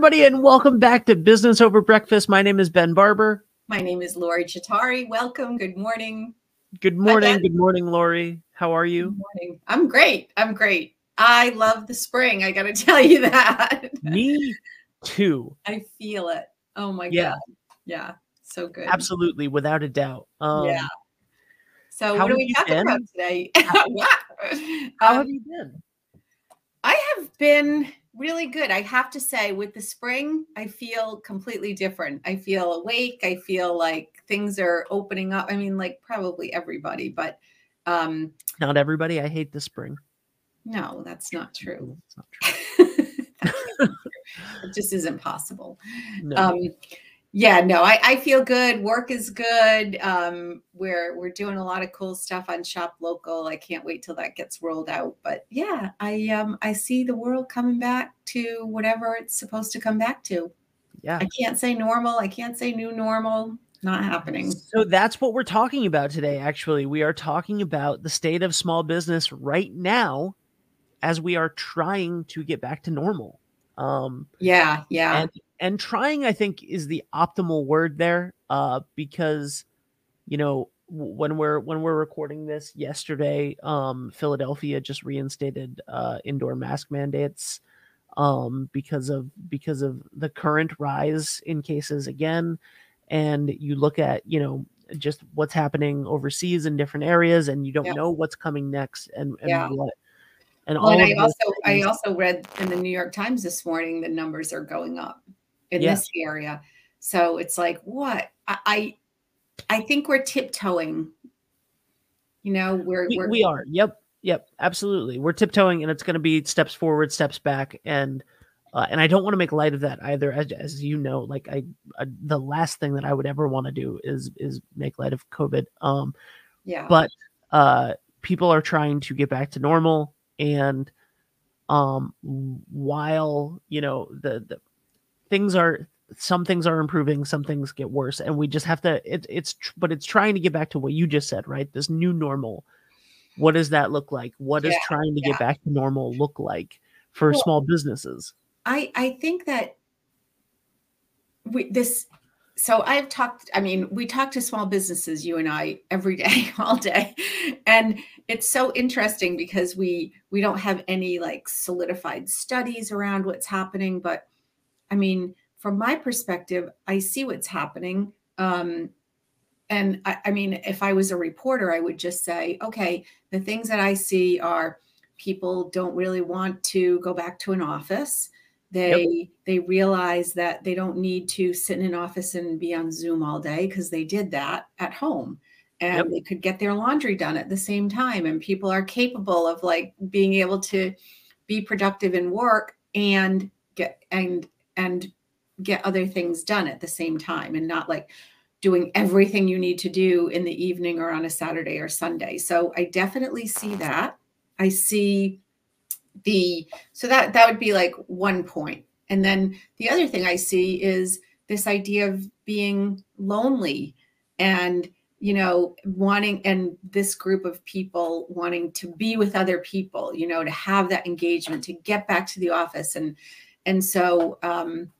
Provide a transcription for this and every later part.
Everybody, and welcome back to Business Over Breakfast. My name is Ben Barber. My name is Lori Giuttari. Welcome. Good morning. Good morning. Good morning, Lori. How are you? Good morning. I'm great. I'm great. I love the spring. I got to tell you that. Me too. I feel it. Oh my yeah. God. Yeah. So good. Absolutely. Without a doubt. Um, yeah. So, what are we talking been? about today? how, how um, have you been? I have been really good. I have to say, with the spring, I feel completely different. I feel awake. I feel like things are opening up. I mean, like probably everybody, but um not everybody. I hate the spring. No, that's not true. That's not true. it just isn't possible. No. Um yeah no I, I feel good work is good um we're we're doing a lot of cool stuff on shop local i can't wait till that gets rolled out but yeah i um i see the world coming back to whatever it's supposed to come back to. Yeah. I can't say normal i can't say new normal not happening. So that's what we're talking about today actually we are talking about the state of small business right now as we are trying to get back to normal um yeah yeah and and trying i think is the optimal word there uh because you know when we're when we're recording this yesterday um philadelphia just reinstated uh indoor mask mandates um because of because of the current rise in cases again and you look at you know just what's happening overseas in different areas and you don't yeah. know what's coming next and, and yeah. what and, well, and I also things. I also read in the New York Times this morning the numbers are going up in this area. So it's like, what? I, I, I think we're tiptoeing. You know, we're, we, we're we are. Yep, yep, absolutely. We're tiptoeing, and it's going to be steps forward, steps back, and uh, and I don't want to make light of that either. As, as you know, like I, uh, the last thing that I would ever want to do is is make light of COVID. Um, yeah. But uh, people are trying to get back to normal, and um, while you know the the things are some things are improving some things get worse and we just have to it, it's but it's trying to get back to what you just said right? This new normal. What does that look like? What yeah, does trying to yeah. get back to normal look like for well, small businesses? I i think that we this so i've talked i mean we talk to small businesses you and i every day all day and it's so interesting because we we don't have any like solidified studies around what's happening but I mean, from my perspective, I see what's happening. Um, and I, I, mean, if I was a reporter, I would just say, okay, the things that I see are people don't really want to go back to an office. They yep. they realize that they don't need to sit in an office and be on Zoom all day because they did that at home and yep. they could get their laundry done at the same time. And people are capable of like being able to be productive in work and get and and get other things done at the same time and not like doing everything you need to do in the evening or on a Saturday or Sunday. So I definitely see that. I see the so that that would be like one. And then the other thing I see is this idea of being lonely and you know wanting and this group of people wanting to be with other people you know to have that engagement to get back to the office and and so, um,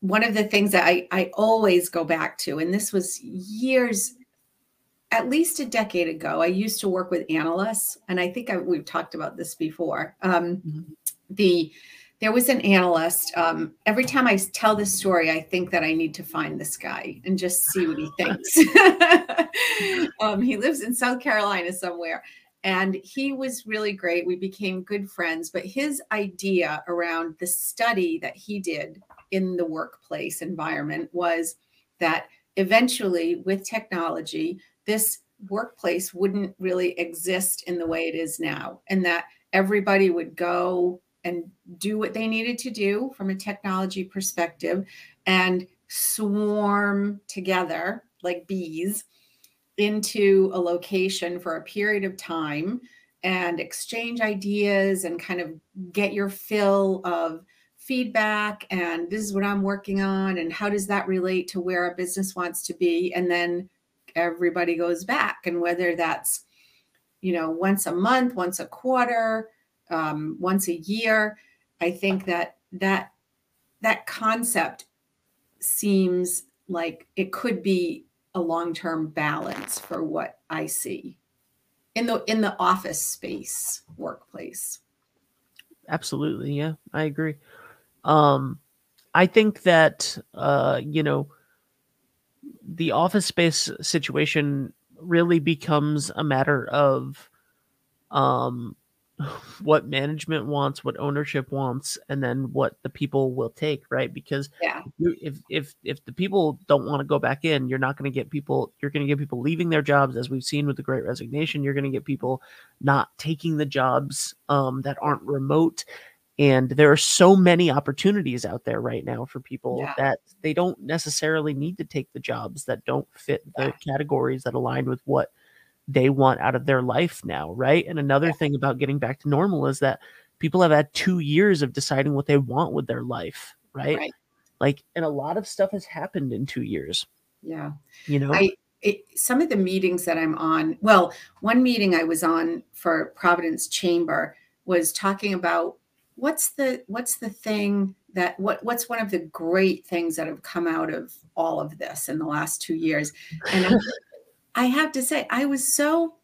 one of the things that I, I always go back to, and this was years, at least a decade ago, I used to work with analysts, and I think I, we've talked about this before. Um, mm-hmm. The there was an analyst. Um, every time I tell this story, I think that I need to find this guy and just see what he thinks. um, he lives in South Carolina somewhere, and he was really great. We became good friends, but his idea around the study that he did in the workplace environment was that eventually, with technology, this workplace wouldn't really exist in the way it is now, and that everybody would go and do what they needed to do from a technology perspective and swarm together like bees into a location for a period of time and exchange ideas and kind of get your fill of feedback and this is what I'm working on and how does that relate to where our business wants to be? And then everybody goes back and whether that's you know once a month once a quarter um, once a year i think that that that concept seems like it could be a long-term balance for what I see in the in the office space workplace. Absolutely, yeah, I agree. Um, I think that uh, you know the office space situation really becomes a matter of um what management wants, what ownership wants, and then what the people will take, right? Because yeah. if if if the people don't want to go back in, you're not going to get people. You're going to get people leaving their jobs, as we've seen with the Great Resignation. You're going to get people not taking the jobs um, that aren't remote. And there are so many opportunities out there right now for people yeah. that they don't necessarily need to take the jobs that don't fit the yeah. categories that align with what they want out of their life now, right? And another yeah. thing about getting back to normal is that people have had two years of deciding what they want with their life, right? right. Like, and a lot of stuff has happened in two years. Yeah. You know, I, it, some of the meetings that I'm on, well, one meeting I was on for Providence Chamber was talking about what's the what's the thing that what what's one of the great things that have come out of all of this in the last two years and I have to say, I was so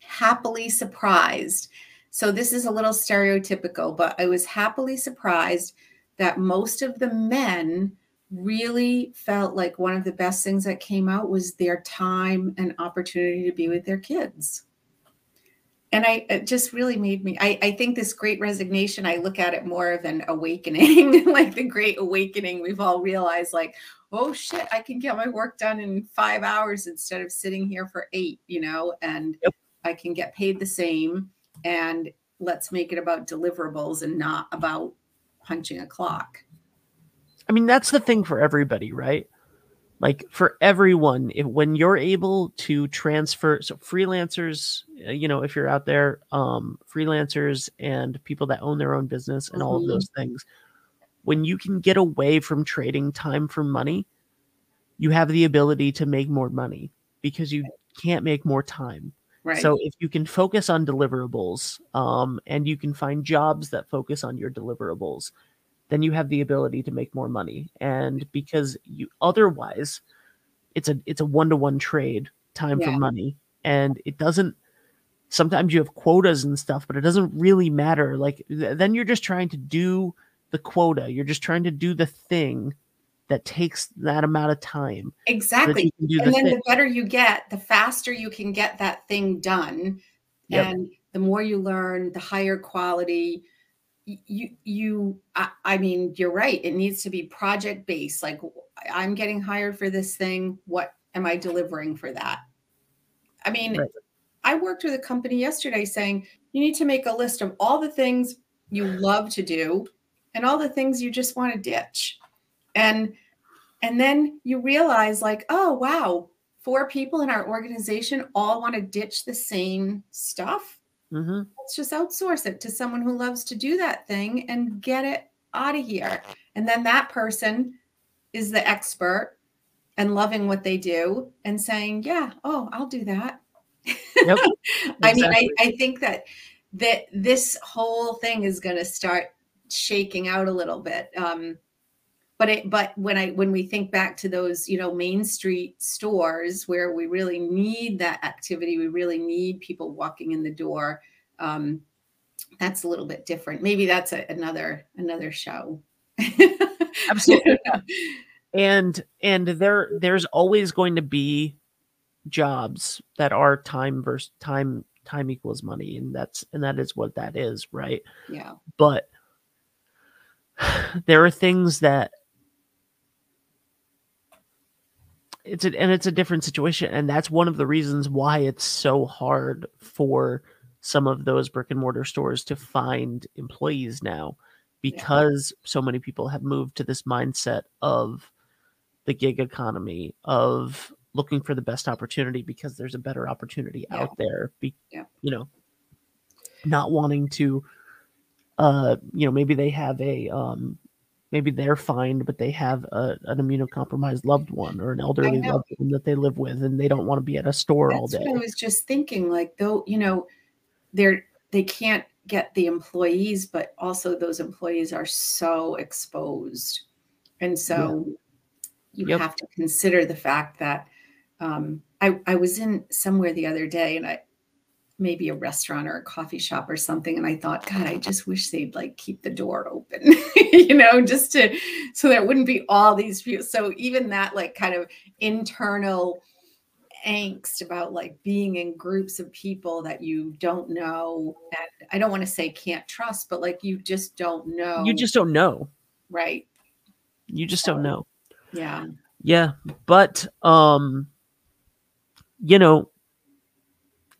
happily surprised. So, this is a little stereotypical, but I was happily surprised that most of the men really felt like one of the best things that came out was their time and opportunity to be with their kids. And I it just really made me, I, I think this great resignation, I look at it more of an awakening, like the great awakening. We've all realized, like, oh shit, I can get my work done in five hours instead of sitting here for eight, you know, and yep. I can get paid the same. And let's make it about deliverables and not about punching a clock. I mean, that's the thing for everybody, right? Like for everyone, if, when you're able to transfer, so freelancers, uh, you know, if you're out there, um, freelancers and people that own their own business and mm-hmm. all of mm-hmm. those things, when you can get away from trading time for money, you have the ability to make more money because you can't make more time. Right. So if you can focus on deliverables, um, and you can find jobs that focus on your deliverables, then you have the ability to make more money. And because you otherwise, it's a it's a one to one trade, time yeah. for money, and it doesn't. Sometimes you have quotas and stuff, but it doesn't really matter. Like th- then you're just trying to do the quota. You're just trying to do the thing that takes that amount of time. Exactly. So the and then thing. the better you get, the faster you can get that thing done. Yep. And the more you learn, the higher quality you you I, I, mean you're right. It needs to be project based like i'm getting hired for this thing. What am i delivering for that? I mean right. i worked with a company yesterday saying you need to make a list of all the things you love to do and all the things you just want to ditch. And and then you realize like oh wow four people in our organization all want to ditch the same stuff mm-hmm. let's just outsource it to someone who loves to do that thing and get it out of here and then that person is the expert and loving what they do and saying yeah oh i'll do that yep, i mean I, I think that that this whole thing is going to start shaking out a little bit. Um, but it, but when I when we think back to those you know main street stores where we really need that activity, we really need people walking in the door. Um, that's a little bit different. Maybe that's a, another another show. Absolutely. and and there there's always going to be jobs that are time versus time time equals money and that's and that is what that is right yeah but there are things that it's a, and it's a different situation and that's one of the reasons why it's so hard for some of those brick and mortar stores to find employees now because yeah. so many people have moved to this mindset of the gig economy of looking for the best opportunity because there's a better opportunity yeah. out there be, yeah. you know not wanting to uh, you know, maybe they have a, um, maybe they're fine, but they have a, an immunocompromised loved one or an elderly loved one that they live with, and they don't want to be at a store That's all day. I was just thinking, like, though, you know, they're they can't get the employees, but also those employees are so exposed. And so yeah. you yep. have to consider the fact that um, I, I was in somewhere the other day and I maybe a restaurant or a coffee shop or something and i thought god i just wish they'd like keep the door open you know just to so there wouldn't be all these people. So even that like kind of internal angst about like being in groups of people that you don't know and i don't want to say can't trust but like you just don't know. you just don't know. Right. You just so, don't know. yeah. Yeah but um you know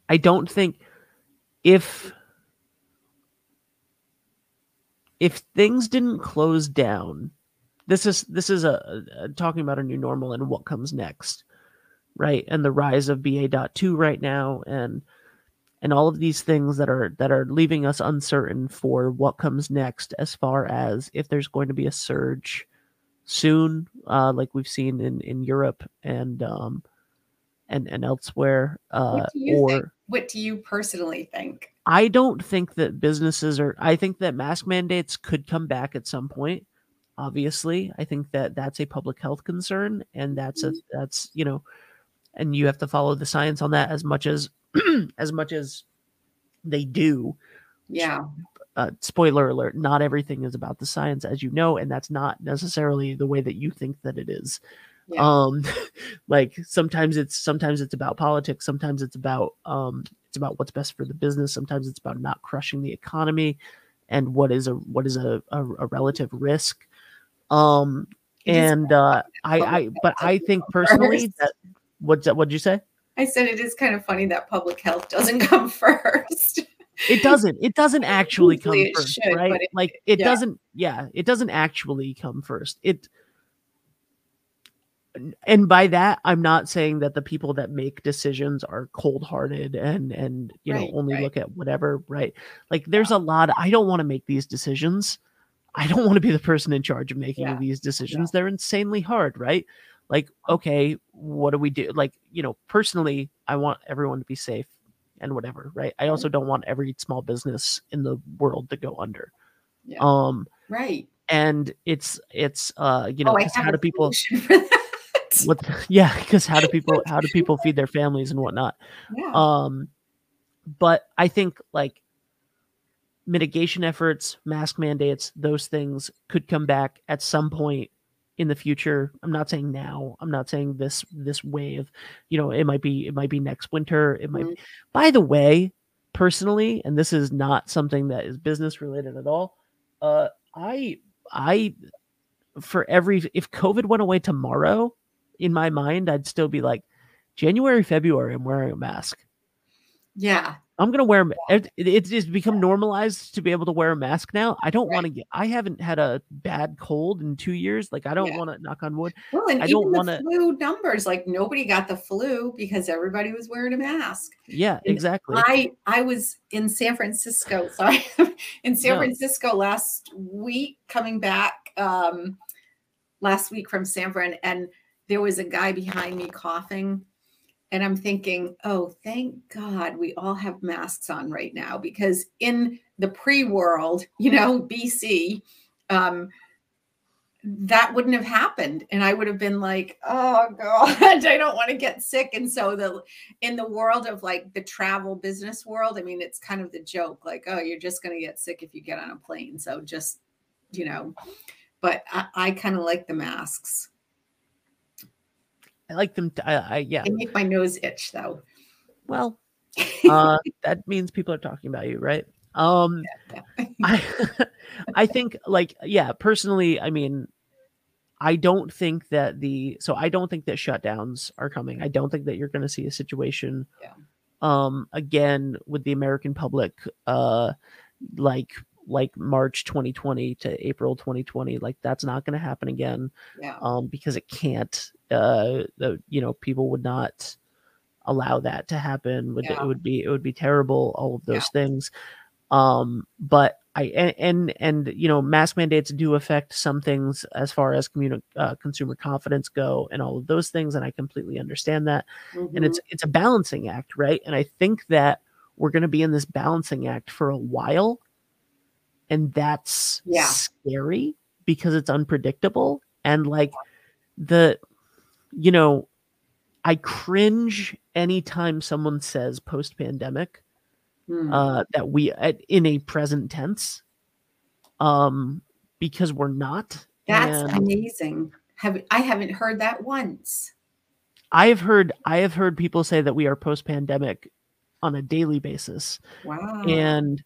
i don't think if if things didn't close down this is this is a, a talking about a new normal and what comes next right? And the rise of BA.2 right now and and all of these things that are that are leaving us uncertain for what comes next as far as if there's going to be a surge soon uh, like we've seen in in Europe and um and and elsewhere uh or think? What do you personally think I don't think that businesses are I think that mask mandates could come back at some point obviously I think that that's a public health concern and that's a mm-hmm. that's you know and you have to follow the science on that as much as as much as they do. Yeah. Uh, spoiler alert: not everything is about the science, as you know, and that's not necessarily the way that you think that it is. Yeah. Um, like sometimes it's sometimes it's about politics, sometimes it's about um, it's about what's best for the business, sometimes it's about not crushing the economy, and what is a what is a, a, a relative risk. Um, and uh, I, I, but I think personally that What's that? What'd you say? I said it is kind of funny that public health doesn't come first. it doesn't. It doesn't actually come first, should, right? It, like it yeah. doesn't. Yeah, it doesn't actually come first. It. And by that, I'm not saying that the people that make decisions are cold-hearted and and you right, know only right. look at whatever. Right? Like there's yeah. a lot. I don't want to make these decisions. I don't want to be the person in charge of making yeah. these decisions. They're insanely hard, right? like okay what do we do like you know personally i want everyone to be safe and whatever right i also don't want every small business in the world to go under yeah. um right and it's it's uh you know oh, how do people what? Yeah because how do people how do people feed their families and whatnot? Yeah. um but i think like mitigation efforts mask mandates those things could come back at some point in the future. I'm not saying now. I'm not saying this this wave. You know it might be it might be next winter. It might mm-hmm. be by the way personally and this is not something that is business related at all uh i i for every if covid went away tomorrow in my mind i'd still be like january february i'm wearing a mask yeah I'm gonna wear it, it's just become normalized to be able to wear a mask now. I don't right. want to get. I haven't had a bad cold in two years. Like I don't yeah. want to knock on wood. Well, and I don't want to flu numbers. Like nobody got the flu because everybody was wearing a mask. Yeah, and exactly. I I was in San Francisco. Sorry, in San Francisco last week, coming back um, last week from San Fran, and there was a guy behind me coughing and I'm thinking, oh, thank God we all have masks on right now because in the pre world, you know, BC, um, that wouldn't have happened. And I would have been like, oh God, I don't want to get sick. And so the in the world of like the travel business world, I mean, it's kind of the joke, like, oh, you're just gonna get sick if you get on a plane. So just, you know, but I, I kind of like the masks. I like them. To, I, I yeah. They make my nose itch though. Well, uh, that means people are talking about you, right? Um, yeah, yeah. I I think like yeah, personally, I mean, I don't think that the so I don't think that shutdowns are coming. I don't think that you're going to see a situation. Yeah. Um, again with the American public, uh, like like March 2020 to April 2020. Like that's not going to happen again. Yeah. Um, because it can't. Uh, the you know people would not allow that to happen. Would yeah. it would be it would be terrible. All of those yeah. things. Um, but I and, and, and you know mask mandates do affect some things as far as communi- uh, consumer confidence go and all of those things, and I completely understand that. Mm-hmm. And it's mm-hmm. it's a balancing act, right? And I think that we're going to be in this balancing act for a while and that's Yeah. scary because it's unpredictable and like the you know i cringe anytime someone says post pandemic Hmm. uh that we at- in a present tense um because we're not That's and amazing. Have I haven't heard that once. i have heard i have heard people say that we are post pandemic on a daily basis Wow. and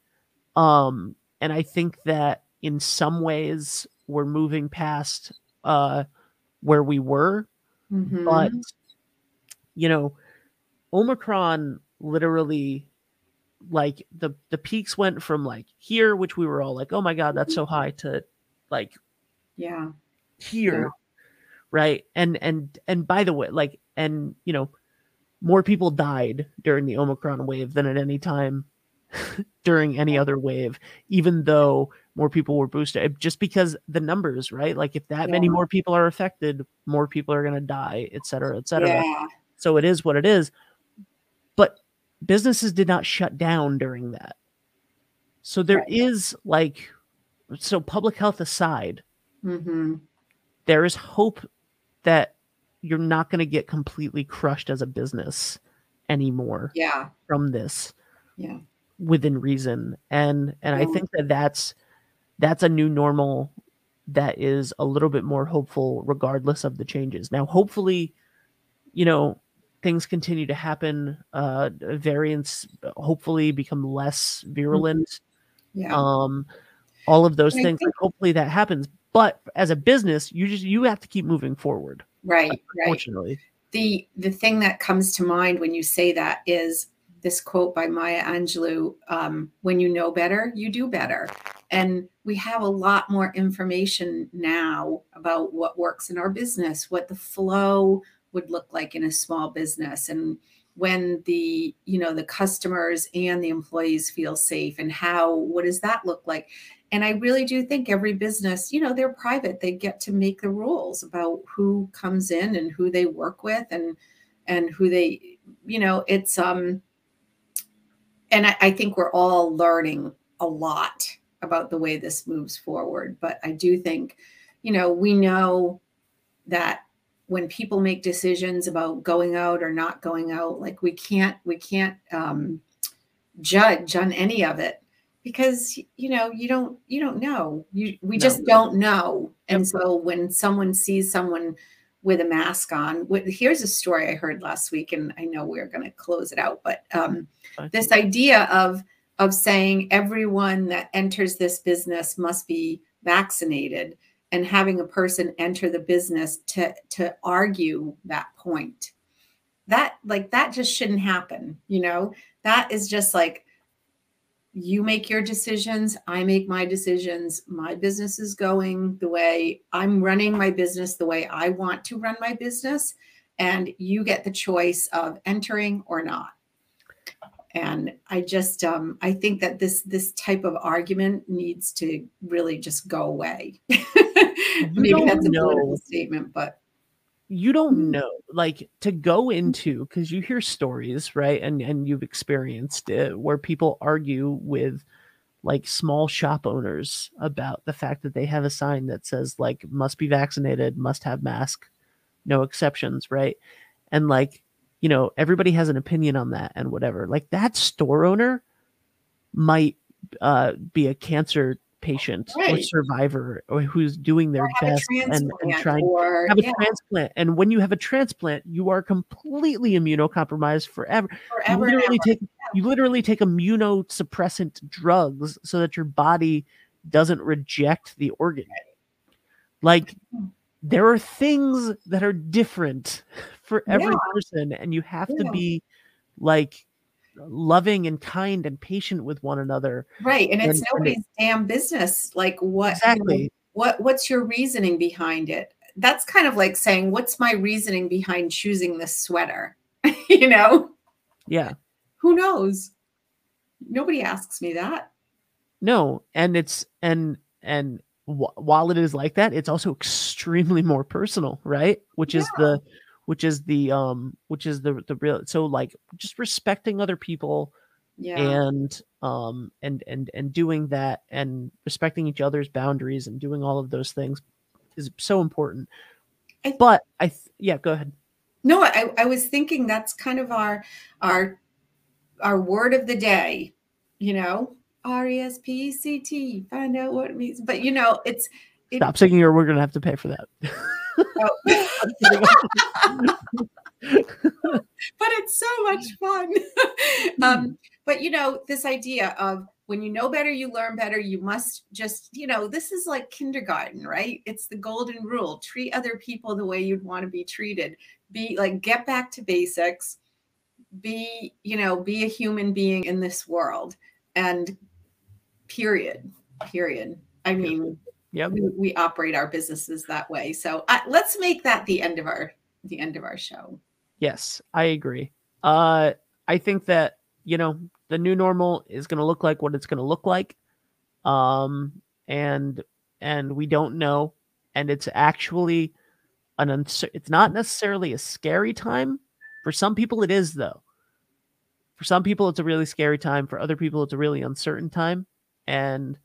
um and i think that in some ways we're moving past uh where we were Mhm. but you know omicron literally like the the peaks went from like here which we were all like oh my god that's so high to like yeah. here right and and and by the way like and you know more people died during the omicron wave than at any time during any other wave even though more people were boosted just because the numbers right like if that many more people are affected more people are going to die et cetera et cetera Yeah. so it is what it is but businesses did not shut down during that so there is Right. like so public health aside hmm there is hope that you're not going to get completely crushed as a business anymore Yeah. from this Yeah. Within reason and and i think that that's that's a new normal that is a little bit more hopeful regardless of the changes now hopefully you know things continue to happen uh variants hopefully become less virulent Yeah. um all of those I things think- hopefully that happens but as a business you just you have to keep moving forward right. Right. unfortunately the the thing that comes to mind when you say that is this quote by Maya Angelou um, when you know better you do better. And we have a lot more information now about what works in our business what the flow would look like in a small business and when the you know the customers and the employees feel safe and how what does that look like? And i really do think every business you know they're private. They get to make the rules about who comes in and who they work with and and who they you know it's um and I, I think we're all learning a lot about the way this moves forward but i do think you know we know that when people make decisions about going out or not going out like we can't we can't um judge on any of it because you know you don't you don't know. You we No. just don't know. And so when someone sees someone with a mask on. Here's a story i heard last week and i know we're going to close it out but um, this idea of of saying everyone that enters this business must be vaccinated and having a person enter the business to to argue that point. That like that just shouldn't happen you know? That is just like you make your decisions i make my decisions. My business is going the way i'm running my business the way i want to run my business and you get the choice of entering or not. And i just um i think that this this type of argument needs to really just go away. Maybe that's a know. political statement but you don't Mm. know like to go into because you hear stories right and and you've experienced it where people argue with like small shop owners about the fact that they have a sign that says like must be vaccinated must have mask no exceptions right? And like you know everybody has an opinion on that and whatever. Like that store owner might uh be a cancer patient or survivor or who's doing their or have a best and, and trying or have a yeah, transplant and when you have a transplant you are completely immunocompromised forever. You forever and literally take you literally take immunosuppressant drugs so that your body doesn't reject the organ. Like Hmm. there are things that are different for every Yeah. person and you have to be like loving and kind and patient with one another right and it's and- and it- nobody's damn business like what exactly. what what's your reasoning behind it? That's kind of like saying what's my reasoning behind choosing this sweater? You know? Yeah. Who knows? Nobody asks me that. No, and it's and and wh- while it is like that, it's also extremely more personal, right? Which is the which is the um which is the the real so like just respecting other people Yeah. and um and and and doing that and respecting each other's boundaries and doing all of those things is so important I- but i th- yeah go ahead No, I, I was thinking that's kind of our our our word of the day, you know, R E S P E C T. Find out what it means. But you know, it's it, stop singing or we're gonna have to pay for that oh. but it's so much fun. um, but you know, this idea of when you know better, you learn better. You must just, you know, this is like kindergarten, right? It's the golden rule. Treat other people the way you'd want to be treated. Be like, get back to basics. Be, you know, be a human being in this world. And period. Period. I mean, Yep. we, we operate our businesses that way. So uh, let's make that the end of our the end of our show. Yes, I agree. Uh, I think that you know the new normal is going to look like what it's going to look like, um, and and we don't know, and it's actually an uncer- It's not necessarily a scary time. For some people, it is though. For some people, it's a really scary time. For other people, it's a really uncertain time, and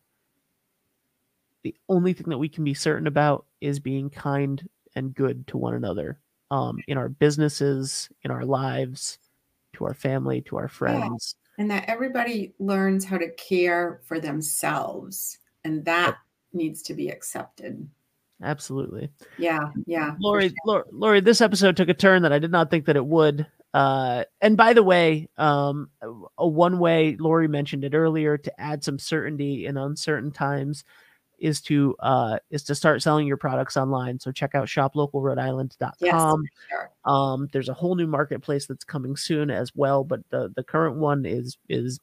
the only thing that we can be certain about is being kind and good to one another um, in our businesses, in our lives, to our family, to our friends. And that everybody learns how to care for themselves. And that needs to be accepted. Absolutely. Yeah. Yeah. Lori, sure. Lori, Lori, this episode took a turn that I did not think that it would. Uh, and by the way, um, a one way Lori mentioned it earlier to add some certainty in uncertain times is to uh is to start selling your products online. So check out shoplocalrhodeisland.com. Yes, sure. Um, there's a whole new marketplace that's coming soon as well, but the the current one is is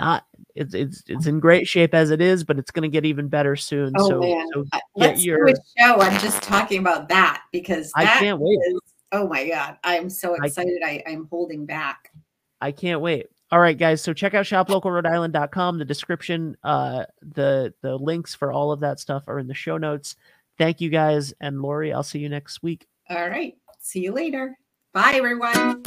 not it's it's it's in great shape as it is, but it's going to get even better soon. Oh, so man. so get Let's your do a show. I'm just talking about that because I can't wait. is- oh my God. I'm so I- excited. I, I'm holding back. I can't wait. All right, guys. So check out shoplocalrhodeisland.com. The description, uh, the the links for all of that stuff are in the show notes. Thank you guys. And Lori, I'll see you next week. All right. See you later. Bye, everyone.